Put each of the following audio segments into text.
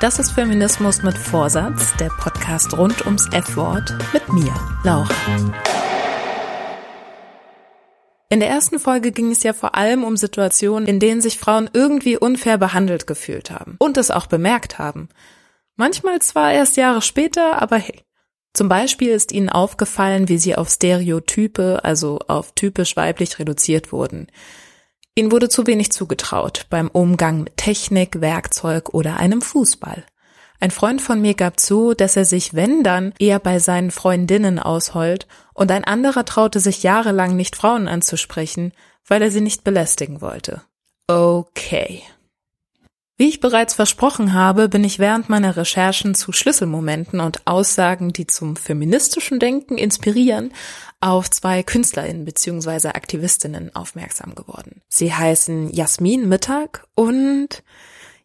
Das ist Feminismus mit Vorsatz, der Podcast rund ums F-Wort mit mir, Laura. In der ersten Folge ging es ja vor allem um Situationen, in denen sich Frauen irgendwie unfair behandelt gefühlt haben und es auch bemerkt haben. Manchmal zwar erst Jahre später, aber hey. Zum Beispiel ist ihnen aufgefallen, wie sie auf Stereotype, also auf typisch weiblich reduziert wurden. Ihnen wurde zu wenig zugetraut beim Umgang mit Technik, Werkzeug oder einem Fußball. Ein Freund von mir gab zu, dass er sich, wenn dann, eher bei seinen Freundinnen ausheult, und ein anderer traute sich jahrelang nicht Frauen anzusprechen, weil er sie nicht belästigen wollte. Okay. Wie ich bereits versprochen habe, bin ich während meiner Recherchen zu Schlüsselmomenten und Aussagen, die zum feministischen Denken inspirieren, auf zwei Künstlerinnen bzw. Aktivistinnen aufmerksam geworden. Sie heißen Jasmin Mittag und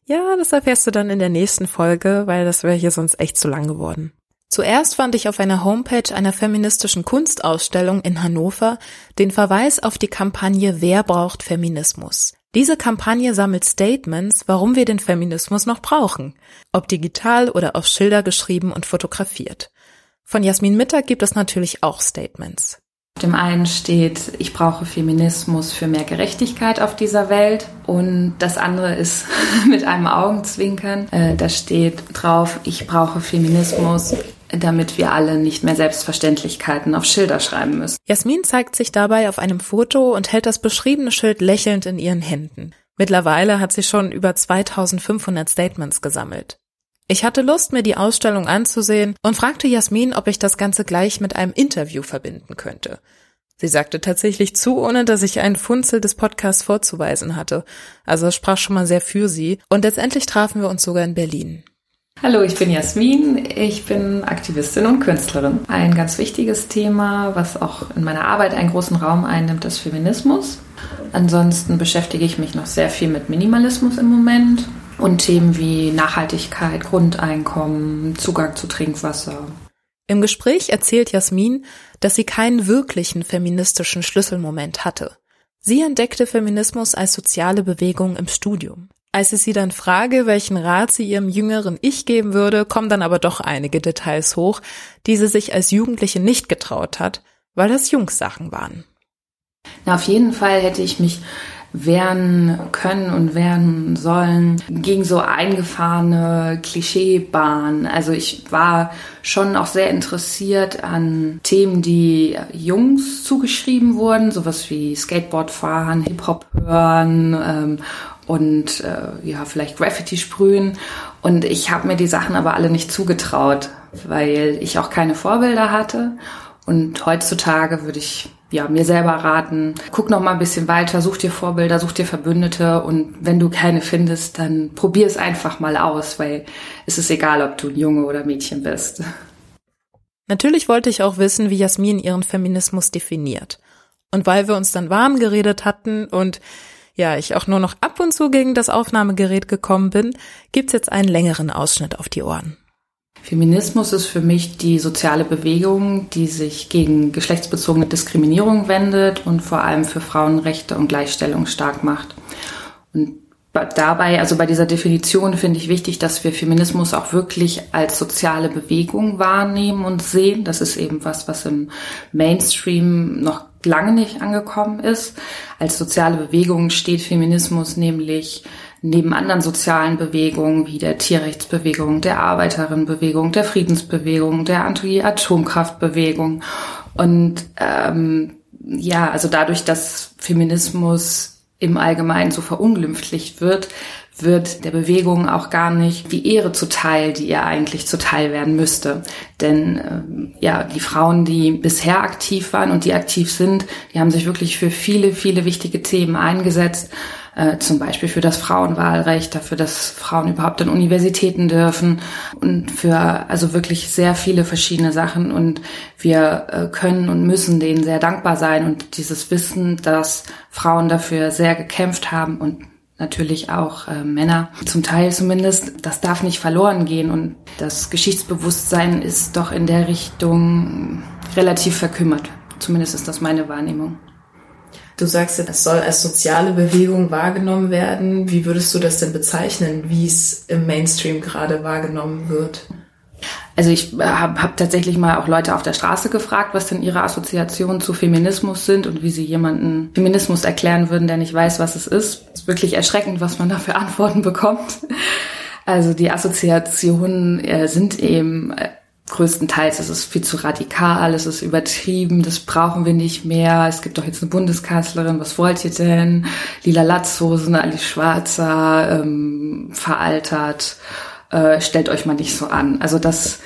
ja, das erfährst du dann in der nächsten Folge, weil das wäre hier sonst echt zu lang geworden. Zuerst fand ich auf einer Homepage einer feministischen Kunstausstellung in Hannover den Verweis auf die Kampagne Wer braucht Feminismus? Diese Kampagne sammelt Statements, warum wir den Feminismus noch brauchen, ob digital oder auf Schilder geschrieben und fotografiert. Von Jasmin Mittag gibt es natürlich auch Statements. Dem einen steht, ich brauche Feminismus für mehr Gerechtigkeit auf dieser Welt. Und das andere ist mit einem Augenzwinkern. Äh, da steht drauf, ich brauche Feminismus damit wir alle nicht mehr Selbstverständlichkeiten auf Schilder schreiben müssen. Jasmin zeigt sich dabei auf einem Foto und hält das beschriebene Schild lächelnd in ihren Händen. Mittlerweile hat sie schon über 2500 Statements gesammelt. Ich hatte Lust, mir die Ausstellung anzusehen und fragte Jasmin, ob ich das Ganze gleich mit einem Interview verbinden könnte. Sie sagte tatsächlich zu, ohne dass ich einen Funzel des Podcasts vorzuweisen hatte. Also es sprach schon mal sehr für sie. Und letztendlich trafen wir uns sogar in Berlin. Hallo, ich bin Jasmin. Ich bin Aktivistin und Künstlerin. Ein ganz wichtiges Thema, was auch in meiner Arbeit einen großen Raum einnimmt, ist Feminismus. Ansonsten beschäftige ich mich noch sehr viel mit Minimalismus im Moment und Themen wie Nachhaltigkeit, Grundeinkommen, Zugang zu Trinkwasser. Im Gespräch erzählt Jasmin, dass sie keinen wirklichen feministischen Schlüsselmoment hatte. Sie entdeckte Feminismus als soziale Bewegung im Studium. Als ich sie dann frage, welchen Rat sie ihrem jüngeren Ich geben würde, kommen dann aber doch einige Details hoch, die sie sich als Jugendliche nicht getraut hat, weil das Jungssachen waren. Na, auf jeden Fall hätte ich mich wehren können und wehren sollen gegen so eingefahrene Klischeebahnen. Also ich war schon auch sehr interessiert an Themen, die Jungs zugeschrieben wurden, sowas wie Skateboard fahren, Hip-Hop hören ähm, und äh, ja, vielleicht Graffiti sprühen. Und ich habe mir die Sachen aber alle nicht zugetraut, weil ich auch keine Vorbilder hatte. Und heutzutage würde ich ja, mir selber raten, guck noch mal ein bisschen weiter, such dir Vorbilder, such dir Verbündete und wenn du keine findest, dann probier es einfach mal aus, weil es ist egal, ob du ein Junge oder Mädchen bist. Natürlich wollte ich auch wissen, wie Jasmin ihren Feminismus definiert. Und weil wir uns dann warm geredet hatten und ja, ich auch nur noch ab und zu gegen das Aufnahmegerät gekommen bin, gibt's jetzt einen längeren Ausschnitt auf die Ohren. Feminismus ist für mich die soziale Bewegung, die sich gegen geschlechtsbezogene Diskriminierung wendet und vor allem für Frauenrechte und Gleichstellung stark macht. Und dabei, also bei dieser Definition finde ich wichtig, dass wir Feminismus auch wirklich als soziale Bewegung wahrnehmen und sehen. Das ist eben was, was im Mainstream noch lange nicht angekommen ist. Als soziale Bewegung steht Feminismus nämlich neben anderen sozialen Bewegungen wie der Tierrechtsbewegung, der Arbeiterinnenbewegung, der Friedensbewegung, der Anti-Atomkraftbewegung Und ähm, ja, also dadurch, dass Feminismus im Allgemeinen so verunglimpflicht wird, wird der Bewegung auch gar nicht die Ehre zuteil, die ihr eigentlich zuteil werden müsste. Denn äh, ja, die Frauen, die bisher aktiv waren und die aktiv sind, die haben sich wirklich für viele, viele wichtige Themen eingesetzt. Äh, zum Beispiel für das Frauenwahlrecht, dafür, dass Frauen überhaupt an Universitäten dürfen und für also wirklich sehr viele verschiedene Sachen. Und wir äh, können und müssen denen sehr dankbar sein und dieses Wissen, dass Frauen dafür sehr gekämpft haben und natürlich auch äh, Männer, zum Teil zumindest. Das darf nicht verloren gehen und das Geschichtsbewusstsein ist doch in der Richtung relativ verkümmert. Zumindest ist das meine Wahrnehmung. Du sagst ja, das soll als soziale Bewegung wahrgenommen werden. Wie würdest du das denn bezeichnen, wie es im Mainstream gerade wahrgenommen wird? Also ich äh, habe hab tatsächlich mal auch Leute auf der Straße gefragt, was denn ihre Assoziationen zu Feminismus sind und wie sie jemanden Feminismus erklären würden, der nicht weiß, was es ist. Es ist wirklich erschreckend, was man da für Antworten bekommt. Also die Assoziationen äh, sind eben äh, größtenteils, es ist viel zu radikal, es ist übertrieben, das brauchen wir nicht mehr. Es gibt doch jetzt eine Bundeskanzlerin, was wollt ihr denn? Lila Latzhosen, Ali Schwarzer, ähm, veraltert äh, stellt euch mal nicht so an. Also das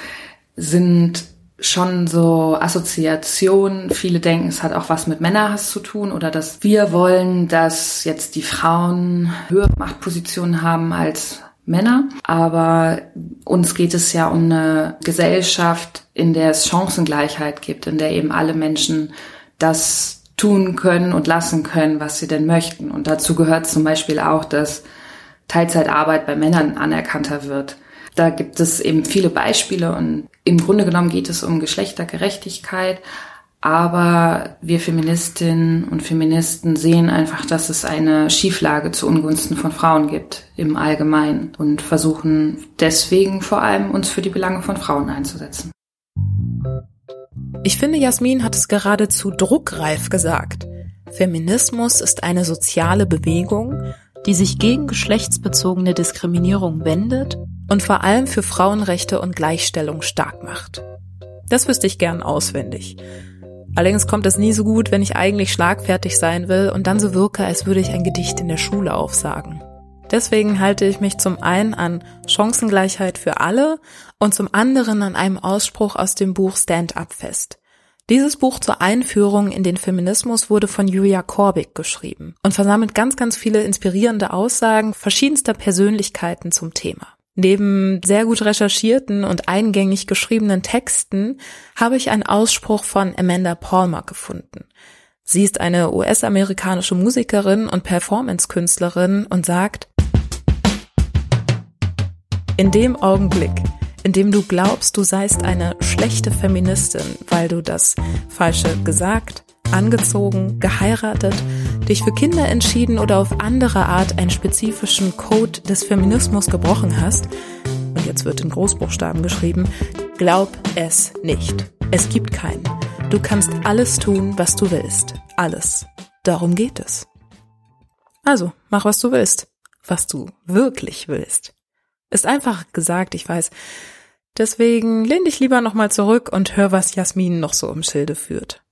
sind schon so Assoziationen. Viele denken, es hat auch was mit Männerhass zu tun oder dass wir wollen, dass jetzt die Frauen höhere Machtpositionen haben als Männer. Aber uns geht es ja um eine Gesellschaft, in der es Chancengleichheit gibt, in der eben alle Menschen das tun können und lassen können, was sie denn möchten. Und dazu gehört zum Beispiel auch, dass Teilzeitarbeit bei Männern anerkannter wird. Da gibt es eben viele Beispiele und im Grunde genommen geht es um Geschlechtergerechtigkeit. Aber wir Feministinnen und Feministen sehen einfach, dass es eine Schieflage zu Ungunsten von Frauen gibt im Allgemeinen und versuchen deswegen vor allem uns für die Belange von Frauen einzusetzen. Ich finde, Jasmin hat es geradezu druckreif gesagt. Feminismus ist eine soziale Bewegung, die sich gegen geschlechtsbezogene Diskriminierung wendet und vor allem für Frauenrechte und Gleichstellung stark macht. Das wüsste ich gern auswendig. Allerdings kommt es nie so gut, wenn ich eigentlich schlagfertig sein will und dann so wirke, als würde ich ein Gedicht in der Schule aufsagen. Deswegen halte ich mich zum einen an Chancengleichheit für alle und zum anderen an einem Ausspruch aus dem Buch Stand Up fest. Dieses Buch zur Einführung in den Feminismus wurde von Julia Korbig geschrieben und versammelt ganz, ganz viele inspirierende Aussagen verschiedenster Persönlichkeiten zum Thema. Neben sehr gut recherchierten und eingängig geschriebenen Texten habe ich einen Ausspruch von Amanda Palmer gefunden. Sie ist eine US-amerikanische Musikerin und Performance-Künstlerin und sagt, in dem Augenblick, in dem du glaubst, du seist eine schlechte Feministin, weil du das Falsche gesagt, angezogen, geheiratet, dich für Kinder entschieden oder auf andere Art einen spezifischen Code des Feminismus gebrochen hast, und jetzt wird in Großbuchstaben geschrieben, glaub es nicht. Es gibt keinen. Du kannst alles tun, was du willst. Alles. Darum geht es. Also, mach, was du willst. Was du wirklich willst. Ist einfach gesagt, ich weiß. Deswegen lehn dich lieber nochmal zurück und hör, was Jasmin noch so im Schilde führt.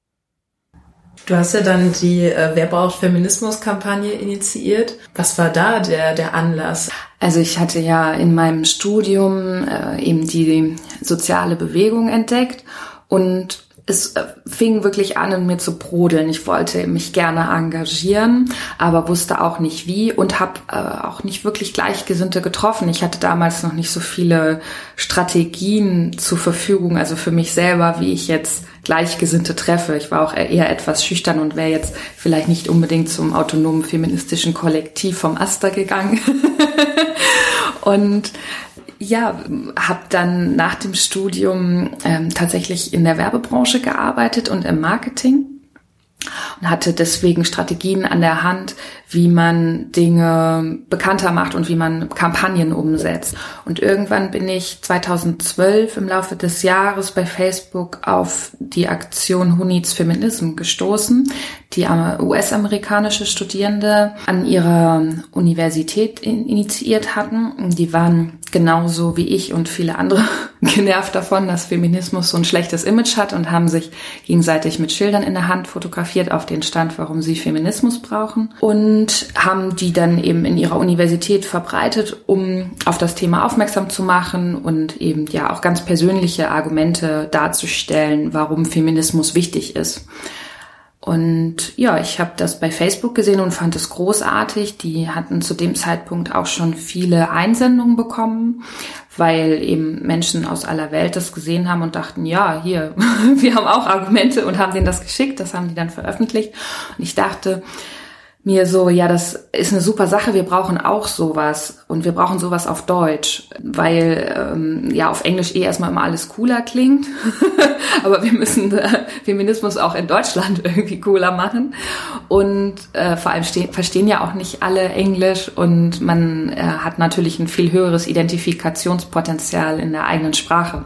Du hast ja dann die äh, Wer braucht Feminismus-Kampagne initiiert. Was war da der, der Anlass? Also ich hatte ja in meinem Studium äh, eben die soziale Bewegung entdeckt und es äh, fing wirklich an, in mir zu brodeln. Ich wollte mich gerne engagieren, aber wusste auch nicht wie und habe äh, auch nicht wirklich Gleichgesinnte getroffen. Ich hatte damals noch nicht so viele Strategien zur Verfügung, also für mich selber, wie ich jetzt Gleichgesinnte treffe. Ich war auch eher etwas schüchtern und wäre jetzt vielleicht nicht unbedingt zum autonomen feministischen Kollektiv vom Aster gegangen. und ja, habe dann nach dem Studium ähm, tatsächlich in der Werbebranche gearbeitet und im Marketing und hatte deswegen Strategien an der Hand, wie man Dinge bekannter macht und wie man Kampagnen umsetzt. Und irgendwann bin ich 2012 im Laufe des Jahres bei Facebook auf die Aktion Needs Feminism gestoßen, die US-amerikanische Studierende an ihrer Universität initiiert hatten. Die waren genauso wie ich und viele andere genervt davon, dass Feminismus so ein schlechtes Image hat und haben sich gegenseitig mit Schildern in der Hand fotografiert auf den Stand, warum sie Feminismus brauchen und haben die dann eben in ihrer Universität verbreitet, um auf das Thema aufmerksam zu machen und eben ja auch ganz persönliche Argumente darzustellen, warum Feminismus wichtig ist. Und ja, ich habe das bei Facebook gesehen und fand es großartig. Die hatten zu dem Zeitpunkt auch schon viele Einsendungen bekommen, weil eben Menschen aus aller Welt das gesehen haben und dachten, ja, hier, wir haben auch Argumente und haben denen das geschickt. Das haben die dann veröffentlicht. Und ich dachte, mir so, ja, das ist eine super Sache, wir brauchen auch sowas und wir brauchen sowas auf Deutsch, weil ähm, ja auf Englisch eh erstmal immer alles cooler klingt, aber wir müssen äh, Feminismus auch in Deutschland irgendwie cooler machen und äh, vor allem stehen, verstehen ja auch nicht alle Englisch und man äh, hat natürlich ein viel höheres Identifikationspotenzial in der eigenen Sprache.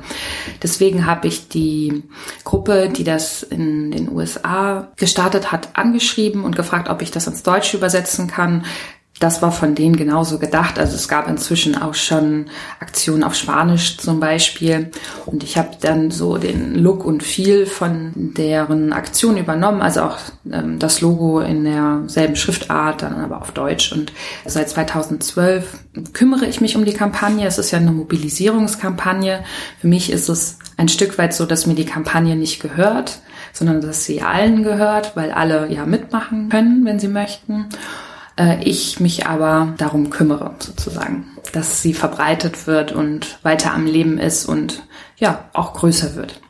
Deswegen habe ich die Gruppe, die das in den USA gestartet hat, angeschrieben und gefragt, ob ich das ins Deutsch übersetzen kann. Das war von denen genauso gedacht. Also es gab inzwischen auch schon Aktionen auf Spanisch zum Beispiel. Und ich habe dann so den Look und Feel von deren Aktion übernommen. Also auch ähm, das Logo in derselben Schriftart, dann aber auf Deutsch. Und seit 2012 kümmere ich mich um die Kampagne. Es ist ja eine Mobilisierungskampagne. Für mich ist es ein Stück weit so, dass mir die Kampagne nicht gehört sondern dass sie allen gehört, weil alle ja mitmachen können, wenn sie möchten. Äh, ich mich aber darum kümmere, sozusagen, dass sie verbreitet wird und weiter am Leben ist und ja, auch größer wird.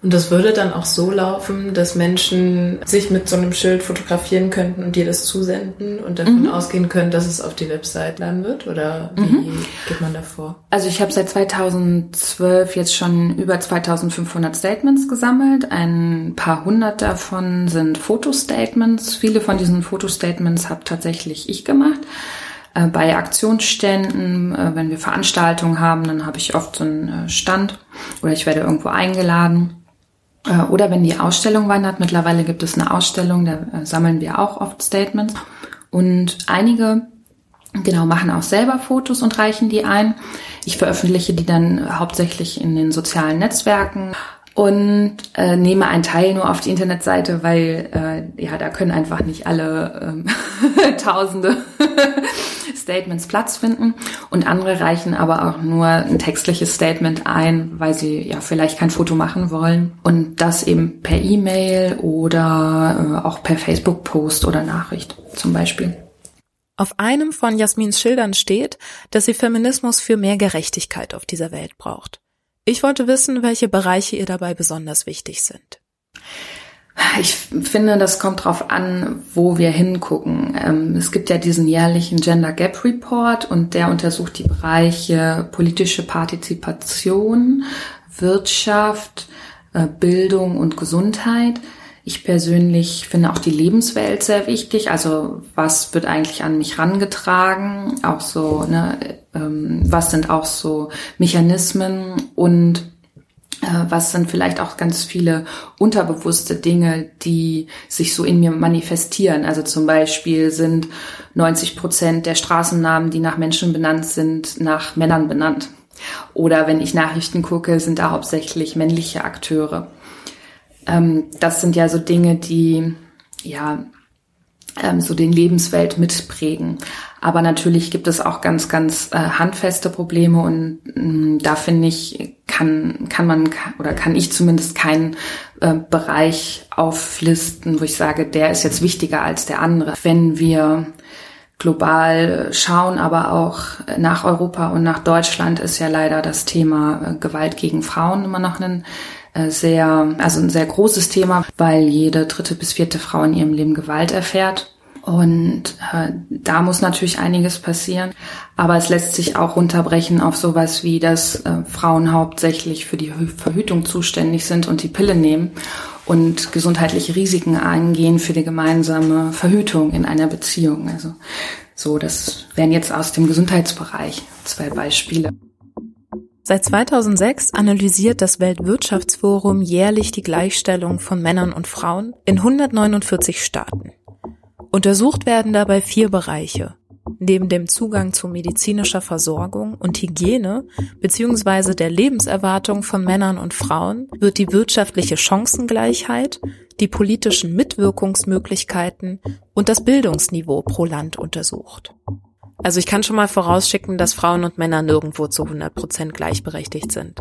Und das würde dann auch so laufen, dass Menschen sich mit so einem Schild fotografieren könnten und dir das zusenden und davon mhm. ausgehen können, dass es auf die Website landen wird? Oder wie mhm. geht man davor? Also ich habe seit 2012 jetzt schon über 2500 Statements gesammelt. Ein paar hundert davon sind Fotostatements. Viele von diesen Fotostatements habe tatsächlich ich gemacht äh, bei Aktionsständen, äh, wenn wir Veranstaltungen haben, dann habe ich oft so einen äh, Stand oder ich werde irgendwo eingeladen oder wenn die Ausstellung wandert, mittlerweile gibt es eine Ausstellung, da äh, sammeln wir auch oft Statements. Und einige, genau, machen auch selber Fotos und reichen die ein. Ich veröffentliche die dann hauptsächlich in den sozialen Netzwerken und äh, nehme einen Teil nur auf die Internetseite, weil äh, ja, da können einfach nicht alle ähm, Tausende Statements Platz finden und andere reichen aber auch nur ein textliches Statement ein, weil sie ja vielleicht kein Foto machen wollen und das eben per E-Mail oder äh, auch per Facebook-Post oder Nachricht zum Beispiel. Auf einem von Jasmins Schildern steht, dass sie Feminismus für mehr Gerechtigkeit auf dieser Welt braucht. Ich wollte wissen, welche Bereiche ihr dabei besonders wichtig sind. Ich finde, das kommt darauf an, wo wir hingucken. Ähm, es gibt ja diesen jährlichen Gender Gap Report und der untersucht die Bereiche politische Partizipation, Wirtschaft, äh, Bildung und Gesundheit. Ich persönlich finde auch die Lebenswelt sehr wichtig. Also was wird eigentlich an mich rangetragen? Auch so, ne, ähm, was sind auch so Mechanismen und äh, was sind vielleicht auch ganz viele unterbewusste Dinge, die sich so in mir manifestieren. Also zum Beispiel sind 90 Prozent der Straßennamen, die nach Menschen benannt sind, nach Männern benannt. Oder wenn ich Nachrichten gucke, sind da hauptsächlich männliche Akteure. Ähm, das sind ja so Dinge, die ja ähm, so den Lebenswelt mitprägen. Aber natürlich gibt es auch ganz, ganz äh, handfeste Probleme und ähm, da finde ich, kann, kann man oder kann ich zumindest keinen äh, Bereich auflisten, wo ich sage, der ist jetzt wichtiger als der andere. Wenn wir global schauen, aber auch nach Europa und nach Deutschland ist ja leider das Thema äh, Gewalt gegen Frauen immer noch ein sehr, also ein sehr großes Thema, weil jede dritte bis vierte Frau in ihrem Leben Gewalt erfährt. Und äh, da muss natürlich einiges passieren. Aber es lässt sich auch runterbrechen auf sowas wie, dass äh, Frauen hauptsächlich für die Verhütung zuständig sind und die Pille nehmen und gesundheitliche Risiken eingehen für die gemeinsame Verhütung in einer Beziehung. Also so, das wären jetzt aus dem Gesundheitsbereich zwei Beispiele. Seit 2006 analysiert das Weltwirtschaftsforum jährlich die Gleichstellung von Männern und Frauen in 149 Staaten. Untersucht werden dabei vier Bereiche. Neben dem Zugang zu medizinischer Versorgung und Hygiene bzw. der Lebenserwartung von Männern und Frauen wird die wirtschaftliche Chancengleichheit, die politischen Mitwirkungsmöglichkeiten und das Bildungsniveau pro Land untersucht. Also ich kann schon mal vorausschicken, dass Frauen und Männer nirgendwo zu 100 Prozent gleichberechtigt sind.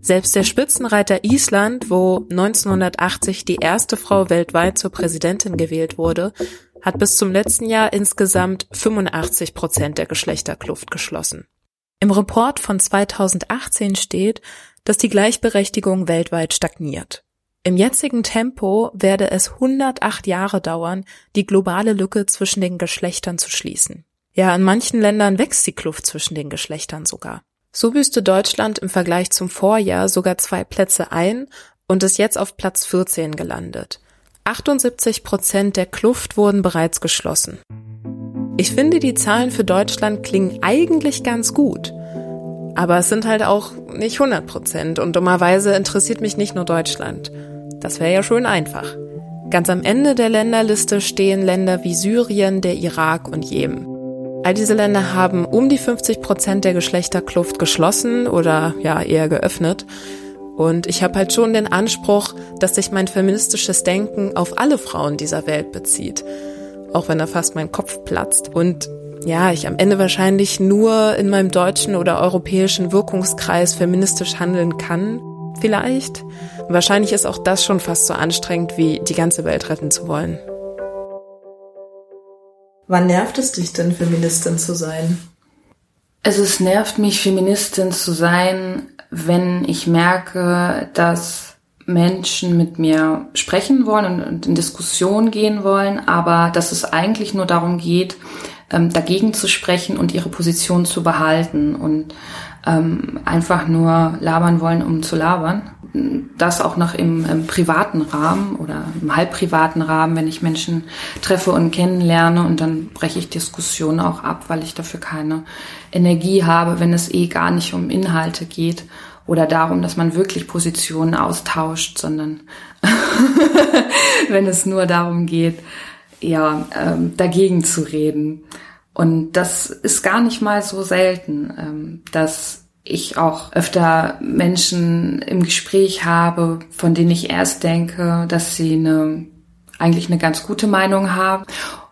Selbst der Spitzenreiter Island, wo 1980 die erste Frau weltweit zur Präsidentin gewählt wurde, hat bis zum letzten Jahr insgesamt 85 Prozent der Geschlechterkluft geschlossen. Im Report von 2018 steht, dass die Gleichberechtigung weltweit stagniert. Im jetzigen Tempo werde es 108 Jahre dauern, die globale Lücke zwischen den Geschlechtern zu schließen. Ja, in manchen Ländern wächst die Kluft zwischen den Geschlechtern sogar. So büßte Deutschland im Vergleich zum Vorjahr sogar zwei Plätze ein und ist jetzt auf Platz 14 gelandet. 78 Prozent der Kluft wurden bereits geschlossen. Ich finde, die Zahlen für Deutschland klingen eigentlich ganz gut. Aber es sind halt auch nicht 100 Prozent und dummerweise interessiert mich nicht nur Deutschland. Das wäre ja schön einfach. Ganz am Ende der Länderliste stehen Länder wie Syrien, der Irak und Jemen. All diese Länder haben um die 50 Prozent der Geschlechterkluft geschlossen oder ja eher geöffnet. Und ich habe halt schon den Anspruch, dass sich mein feministisches Denken auf alle Frauen dieser Welt bezieht. Auch wenn da fast mein Kopf platzt. Und ja, ich am Ende wahrscheinlich nur in meinem deutschen oder europäischen Wirkungskreis feministisch handeln kann. Vielleicht. Wahrscheinlich ist auch das schon fast so anstrengend, wie die ganze Welt retten zu wollen. Wann nervt es dich denn, Feministin zu sein? Also es nervt mich, Feministin zu sein, wenn ich merke, dass Menschen mit mir sprechen wollen und in Diskussion gehen wollen, aber dass es eigentlich nur darum geht, ähm, dagegen zu sprechen und ihre Position zu behalten und ähm, einfach nur labern wollen, um zu labern das auch noch im, im, privaten Rahmen oder im halbprivaten Rahmen, wenn ich Menschen treffe und kennenlerne und dann breche ich Diskussionen auch ab, weil ich dafür keine Energie habe, wenn es eh gar nicht um Inhalte geht oder darum, dass man wirklich Positionen austauscht, sondern wenn es nur darum geht, ja, ähm, dagegen zu reden. Und das ist gar nicht mal so selten, ähm, dass ich auch öfter Menschen im Gespräch habe, von denen ich erst denke, dass sie eine, eigentlich eine ganz gute Meinung haben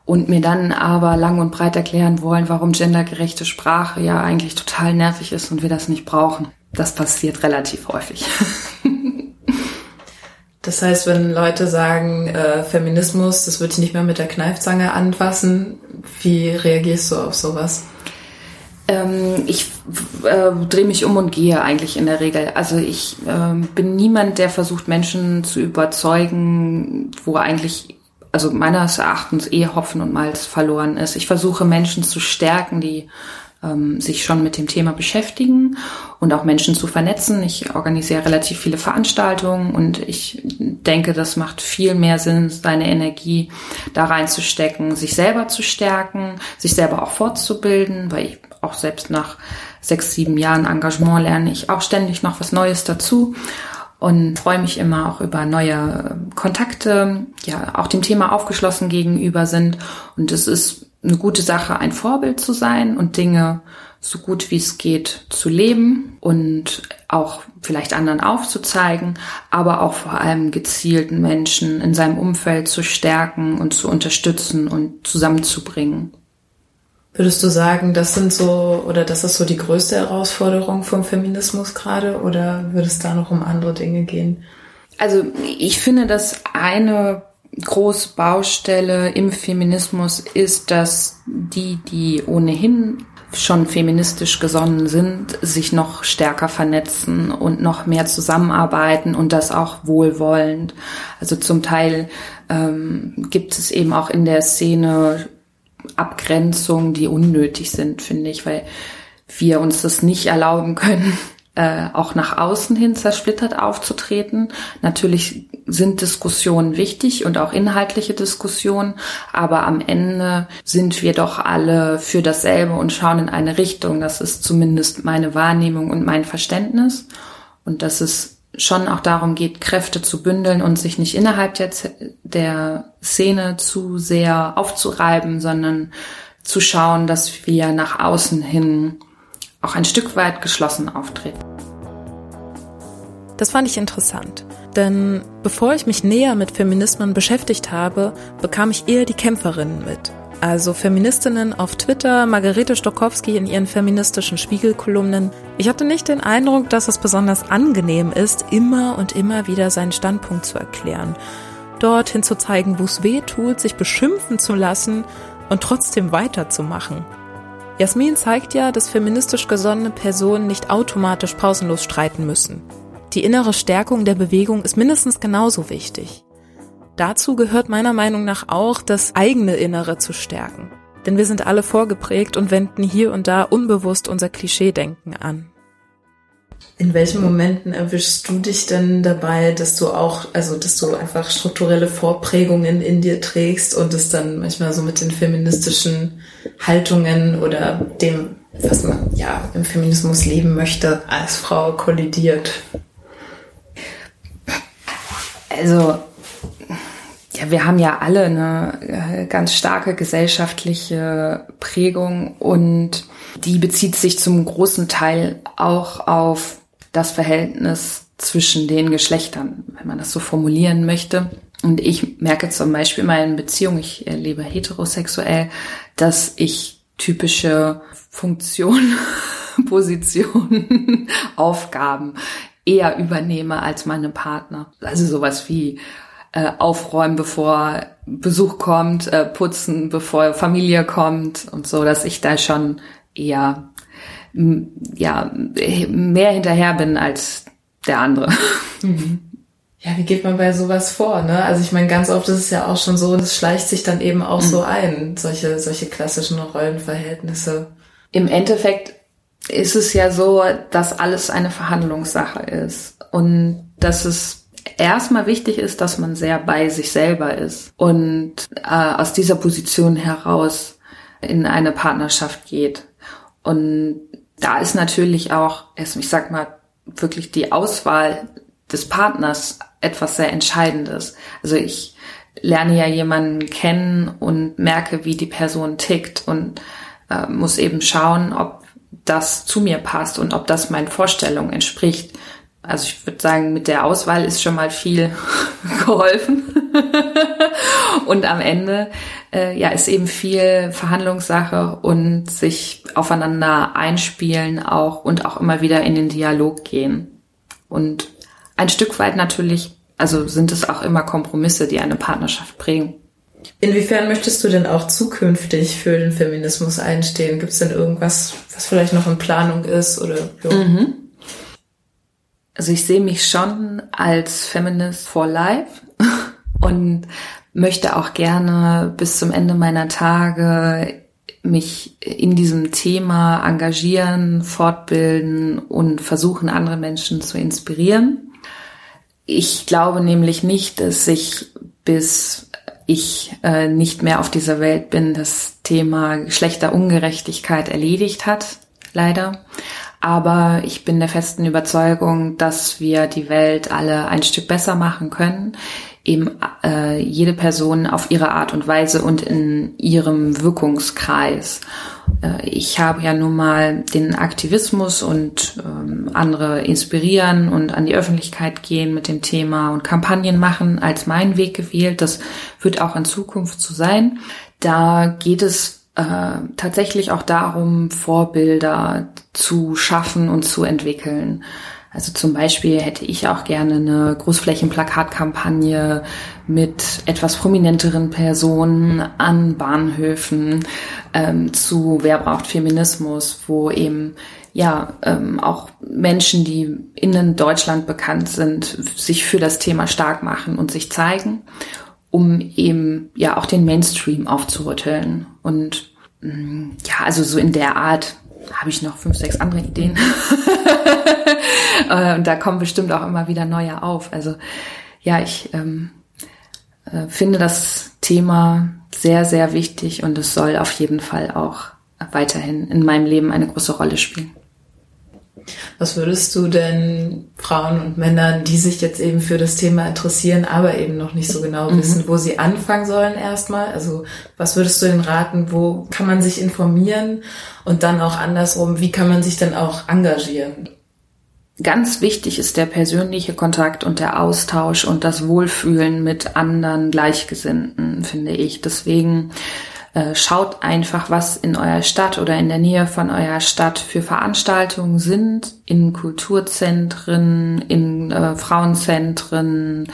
und mir dann aber lang und breit erklären wollen, warum gendergerechte Sprache ja eigentlich total nervig ist und wir das nicht brauchen. Das passiert relativ häufig. Das heißt, wenn Leute sagen, äh, Feminismus, das würde ich nicht mehr mit der Kneifzange anfassen, wie reagierst du auf sowas? Ähm, ich äh, drehe mich um und gehe eigentlich in der Regel. Also ich äh, bin niemand, der versucht, Menschen zu überzeugen, wo eigentlich, also meines Erachtens eh Hopfen und Malz verloren ist. Ich versuche Menschen zu stärken, die ähm, sich schon mit dem Thema beschäftigen und auch Menschen zu vernetzen. Ich organisiere relativ viele Veranstaltungen und ich denke, das macht viel mehr Sinn, seine Energie da reinzustecken, sich selber zu stärken, sich selber auch fortzubilden, weil ich auch selbst nach sechs, sieben Jahren Engagement lerne ich auch ständig noch was Neues dazu und freue mich immer auch über neue Kontakte, ja, auch dem Thema aufgeschlossen gegenüber sind. Und es ist eine gute Sache, ein Vorbild zu sein und Dinge so gut wie es geht zu leben und auch vielleicht anderen aufzuzeigen, aber auch vor allem gezielten Menschen in seinem Umfeld zu stärken und zu unterstützen und zusammenzubringen. Würdest du sagen, das sind so oder das ist so die größte Herausforderung vom Feminismus gerade oder würde es da noch um andere Dinge gehen? Also ich finde, dass eine große Baustelle im Feminismus ist, dass die, die ohnehin schon feministisch gesonnen sind, sich noch stärker vernetzen und noch mehr zusammenarbeiten und das auch wohlwollend. Also zum Teil ähm, gibt es eben auch in der Szene Abgrenzungen, die unnötig sind, finde ich, weil wir uns das nicht erlauben können, äh, auch nach außen hin zersplittert aufzutreten. Natürlich sind Diskussionen wichtig und auch inhaltliche Diskussionen, aber am Ende sind wir doch alle für dasselbe und schauen in eine Richtung. Das ist zumindest meine Wahrnehmung und mein Verständnis. Und dass es schon auch darum geht, Kräfte zu bündeln und sich nicht innerhalb der, der Szene zu sehr aufzureiben, sondern zu schauen, dass wir nach außen hin auch ein Stück weit geschlossen auftreten. Das fand ich interessant, denn bevor ich mich näher mit Feminismen beschäftigt habe, bekam ich eher die Kämpferinnen mit. Also Feministinnen auf Twitter, Margarete Stokowski in ihren feministischen Spiegelkolumnen. Ich hatte nicht den Eindruck, dass es besonders angenehm ist, immer und immer wieder seinen Standpunkt zu erklären. Dorthin zu zeigen, wo es weh tut, sich beschimpfen zu lassen und trotzdem weiterzumachen. Jasmin zeigt ja, dass feministisch gesonnene Personen nicht automatisch pausenlos streiten müssen. Die innere Stärkung der Bewegung ist mindestens genauso wichtig. Dazu gehört meiner Meinung nach auch, das eigene Innere zu stärken. Denn wir sind alle vorgeprägt und wenden hier und da unbewusst unser Klischeedenken an. In welchen Momenten erwischst du dich denn dabei, dass du auch, also dass du einfach strukturelle Vorprägungen in dir trägst und es dann manchmal so mit den feministischen Haltungen oder dem, was man ja im Feminismus leben möchte, als Frau kollidiert? Also ja, wir haben ja alle eine äh, ganz starke gesellschaftliche Prägung und die bezieht sich zum großen Teil auch auf das Verhältnis zwischen den Geschlechtern, wenn man das so formulieren möchte. Und ich merke zum Beispiel in meinen Beziehungen, ich lebe heterosexuell, dass ich typische Funktionen, Positionen, Aufgaben eher übernehme als meine Partner. Also sowas wie äh, aufräumen, bevor Besuch kommt, äh, putzen, bevor Familie kommt und so, dass ich da schon eher ja mehr hinterher bin als der andere. Mhm. Ja, wie geht man bei sowas vor, ne? Also ich meine, ganz oft ist es ja auch schon so, das schleicht sich dann eben auch mhm. so ein, solche, solche klassischen Rollenverhältnisse. Im Endeffekt ist es ja so, dass alles eine Verhandlungssache ist und dass es erstmal wichtig ist, dass man sehr bei sich selber ist und äh, aus dieser Position heraus in eine Partnerschaft geht. Und da ist natürlich auch, ich sag mal, wirklich die Auswahl des Partners etwas sehr Entscheidendes. Also ich lerne ja jemanden kennen und merke, wie die Person tickt und äh, muss eben schauen, ob das zu mir passt und ob das meinen Vorstellungen entspricht. Also ich würde sagen, mit der Auswahl ist schon mal viel geholfen. und am Ende äh, ja ist eben viel Verhandlungssache und sich aufeinander einspielen auch und auch immer wieder in den Dialog gehen. Und ein Stück weit natürlich, also sind es auch immer Kompromisse, die eine Partnerschaft prägen. Inwiefern möchtest du denn auch zukünftig für den Feminismus einstehen? Gibt es denn irgendwas, was vielleicht noch in Planung ist oder? Mhm. Also ich sehe mich schon als Feminist for Life und möchte auch gerne bis zum Ende meiner Tage mich in diesem Thema engagieren, fortbilden und versuchen, andere Menschen zu inspirieren. Ich glaube nämlich nicht, dass sich bis ich äh, nicht mehr auf dieser Welt bin, das Thema Geschlechterungerechtigkeit erledigt hat, leider. Aber ich bin der festen Überzeugung, dass wir die Welt alle ein Stück besser machen können. Eben äh, jede Person auf ihre Art und Weise und in ihrem Wirkungskreis. Äh, ich habe ja nun mal den Aktivismus und ähm, andere inspirieren und an die Öffentlichkeit gehen mit dem Thema und Kampagnen machen als meinen Weg gewählt. Das wird auch in Zukunft so sein. Da geht es äh, tatsächlich auch darum, Vorbilder zu schaffen und zu entwickeln. Also zum Beispiel hätte ich auch gerne eine Großflächenplakatkampagne mit etwas prominenteren Personen an Bahnhöfen ähm, zu Wer braucht Feminismus, wo eben ja ähm, auch Menschen, die in Deutschland bekannt sind, sich für das Thema stark machen und sich zeigen um eben ja auch den Mainstream aufzurütteln. Und mm, ja, also so in der Art habe ich noch fünf, sechs andere Ideen. Äh, und da kommen bestimmt auch immer wieder neue auf. Also ja, ich ähm, äh, finde das Thema sehr, sehr wichtig und es soll auf jeden Fall auch weiterhin in meinem Leben eine große Rolle spielen. Was würdest du denn Frauen und Männern, die sich jetzt eben für das Thema interessieren, aber eben noch nicht so genau mhm. wissen, wo sie anfangen sollen erstmal? Also was würdest du ihnen raten, wo kann man sich informieren und dann auch andersrum, wie kann man sich dann auch engagieren? Ganz wichtig ist der persönliche Kontakt und der Austausch und das Wohlfühlen mit anderen Gleichgesinnten, finde ich. Deswegen schaut einfach, was in eurer Stadt oder in der Nähe von eurer Stadt für Veranstaltungen sind, in Kulturzentren, in äh, Frauenzentren,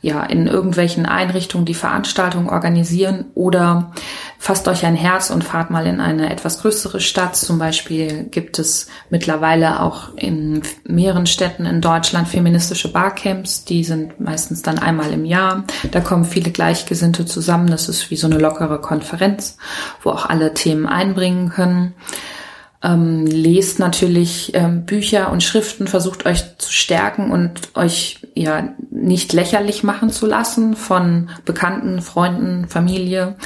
ja, in irgendwelchen Einrichtungen, die Veranstaltungen organisieren oder fasst euch ein Herz und fahrt mal in eine etwas größere Stadt. Zum Beispiel gibt es mittlerweile auch in mehreren Städten in Deutschland feministische Barcamps. Die sind meistens dann einmal im Jahr. Da kommen viele Gleichgesinnte zusammen. Das ist wie so eine lockere Konferenz, wo auch alle Themen einbringen können. Ähm, lest natürlich ähm, Bücher und Schriften, versucht euch zu stärken und euch ja nicht lächerlich machen zu lassen von Bekannten, Freunden, Familie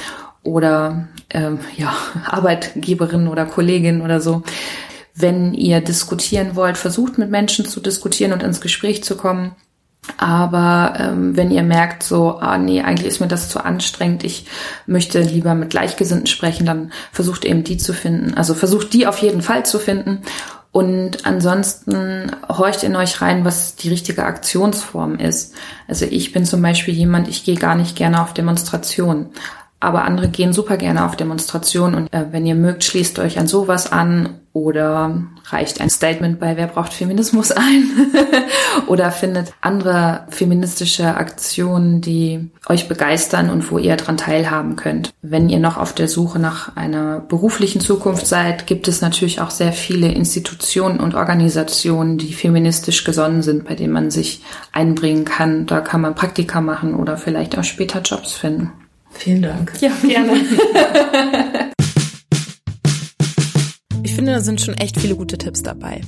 oder ähm, ja, Arbeitgeberin oder Kollegin oder so. Wenn ihr diskutieren wollt, versucht mit Menschen zu diskutieren und ins Gespräch zu kommen. Aber ähm, wenn ihr merkt, so, ah nee, eigentlich ist mir das zu anstrengend, ich möchte lieber mit Gleichgesinnten sprechen, dann versucht eben die zu finden. Also versucht die auf jeden Fall zu finden. Und ansonsten horcht in euch rein, was die richtige Aktionsform ist. Also ich bin zum Beispiel jemand, ich gehe gar nicht gerne auf Demonstrationen aber andere gehen super gerne auf Demonstrationen und äh, wenn ihr mögt, schließt euch an sowas an oder reicht ein Statement bei Wer braucht Feminismus ein oder findet andere feministische Aktionen, die euch begeistern und wo ihr dran teilhaben könnt. Wenn ihr noch auf der Suche nach einer beruflichen Zukunft seid, gibt es natürlich auch sehr viele Institutionen und Organisationen, die feministisch gesonnen sind, bei denen man sich einbringen kann. Da kann man Praktika machen oder vielleicht auch später Jobs finden. Vielen Dank. Ja, gerne. ich finde, da sind schon echt viele gute Tipps dabei.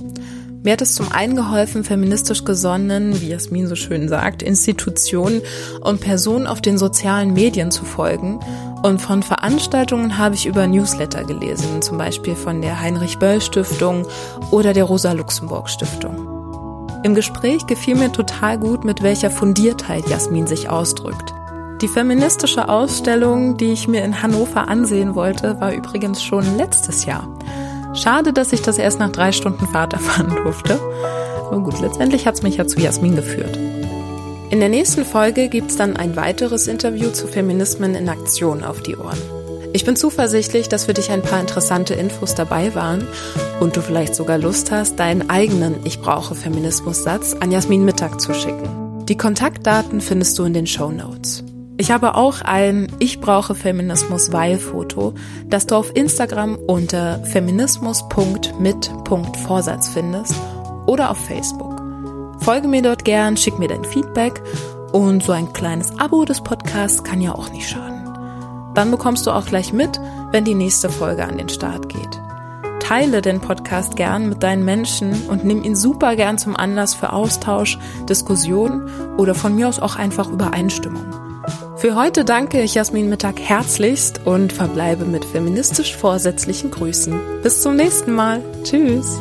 Mir hat es zum einen geholfen, feministisch gesonnen, wie Jasmin so schön sagt, Institutionen und Personen auf den sozialen Medien zu folgen. Und von Veranstaltungen habe ich über Newsletter gelesen, zum Beispiel von der Heinrich Böll Stiftung oder der Rosa Luxemburg Stiftung. Im Gespräch gefiel mir total gut, mit welcher Fundiertheit Jasmin sich ausdrückt. Die feministische Ausstellung, die ich mir in Hannover ansehen wollte, war übrigens schon letztes Jahr. Schade, dass ich das erst nach drei Stunden Fahrt erfahren durfte. Aber gut, letztendlich hat es mich ja zu Jasmin geführt. In der nächsten Folge gibt's dann ein weiteres Interview zu Feminismen in Aktion auf die Ohren. Ich bin zuversichtlich, dass für dich ein paar interessante Infos dabei waren und du vielleicht sogar Lust hast, deinen eigenen Ich brauche Feminismus-Satz an Jasmin Mittag zu schicken. Die Kontaktdaten findest du in den Show Notes. Ich habe auch ein Ich brauche Feminismus weil Foto, das du auf Instagram unter feminismus.mit.vorsatz findest oder auf Facebook. Folge mir dort gern, schick mir dein Feedback und so ein kleines Abo des Podcasts kann ja auch nicht schaden. Dann bekommst du auch gleich mit, wenn die nächste Folge an den Start geht. Teile den Podcast gern mit deinen Menschen und nimm ihn super gern zum Anlass für Austausch, Diskussion oder von mir aus auch einfach Übereinstimmung. Für heute danke ich Jasmin Mittag herzlichst und verbleibe mit feministisch vorsätzlichen Grüßen. Bis zum nächsten Mal. Tschüss.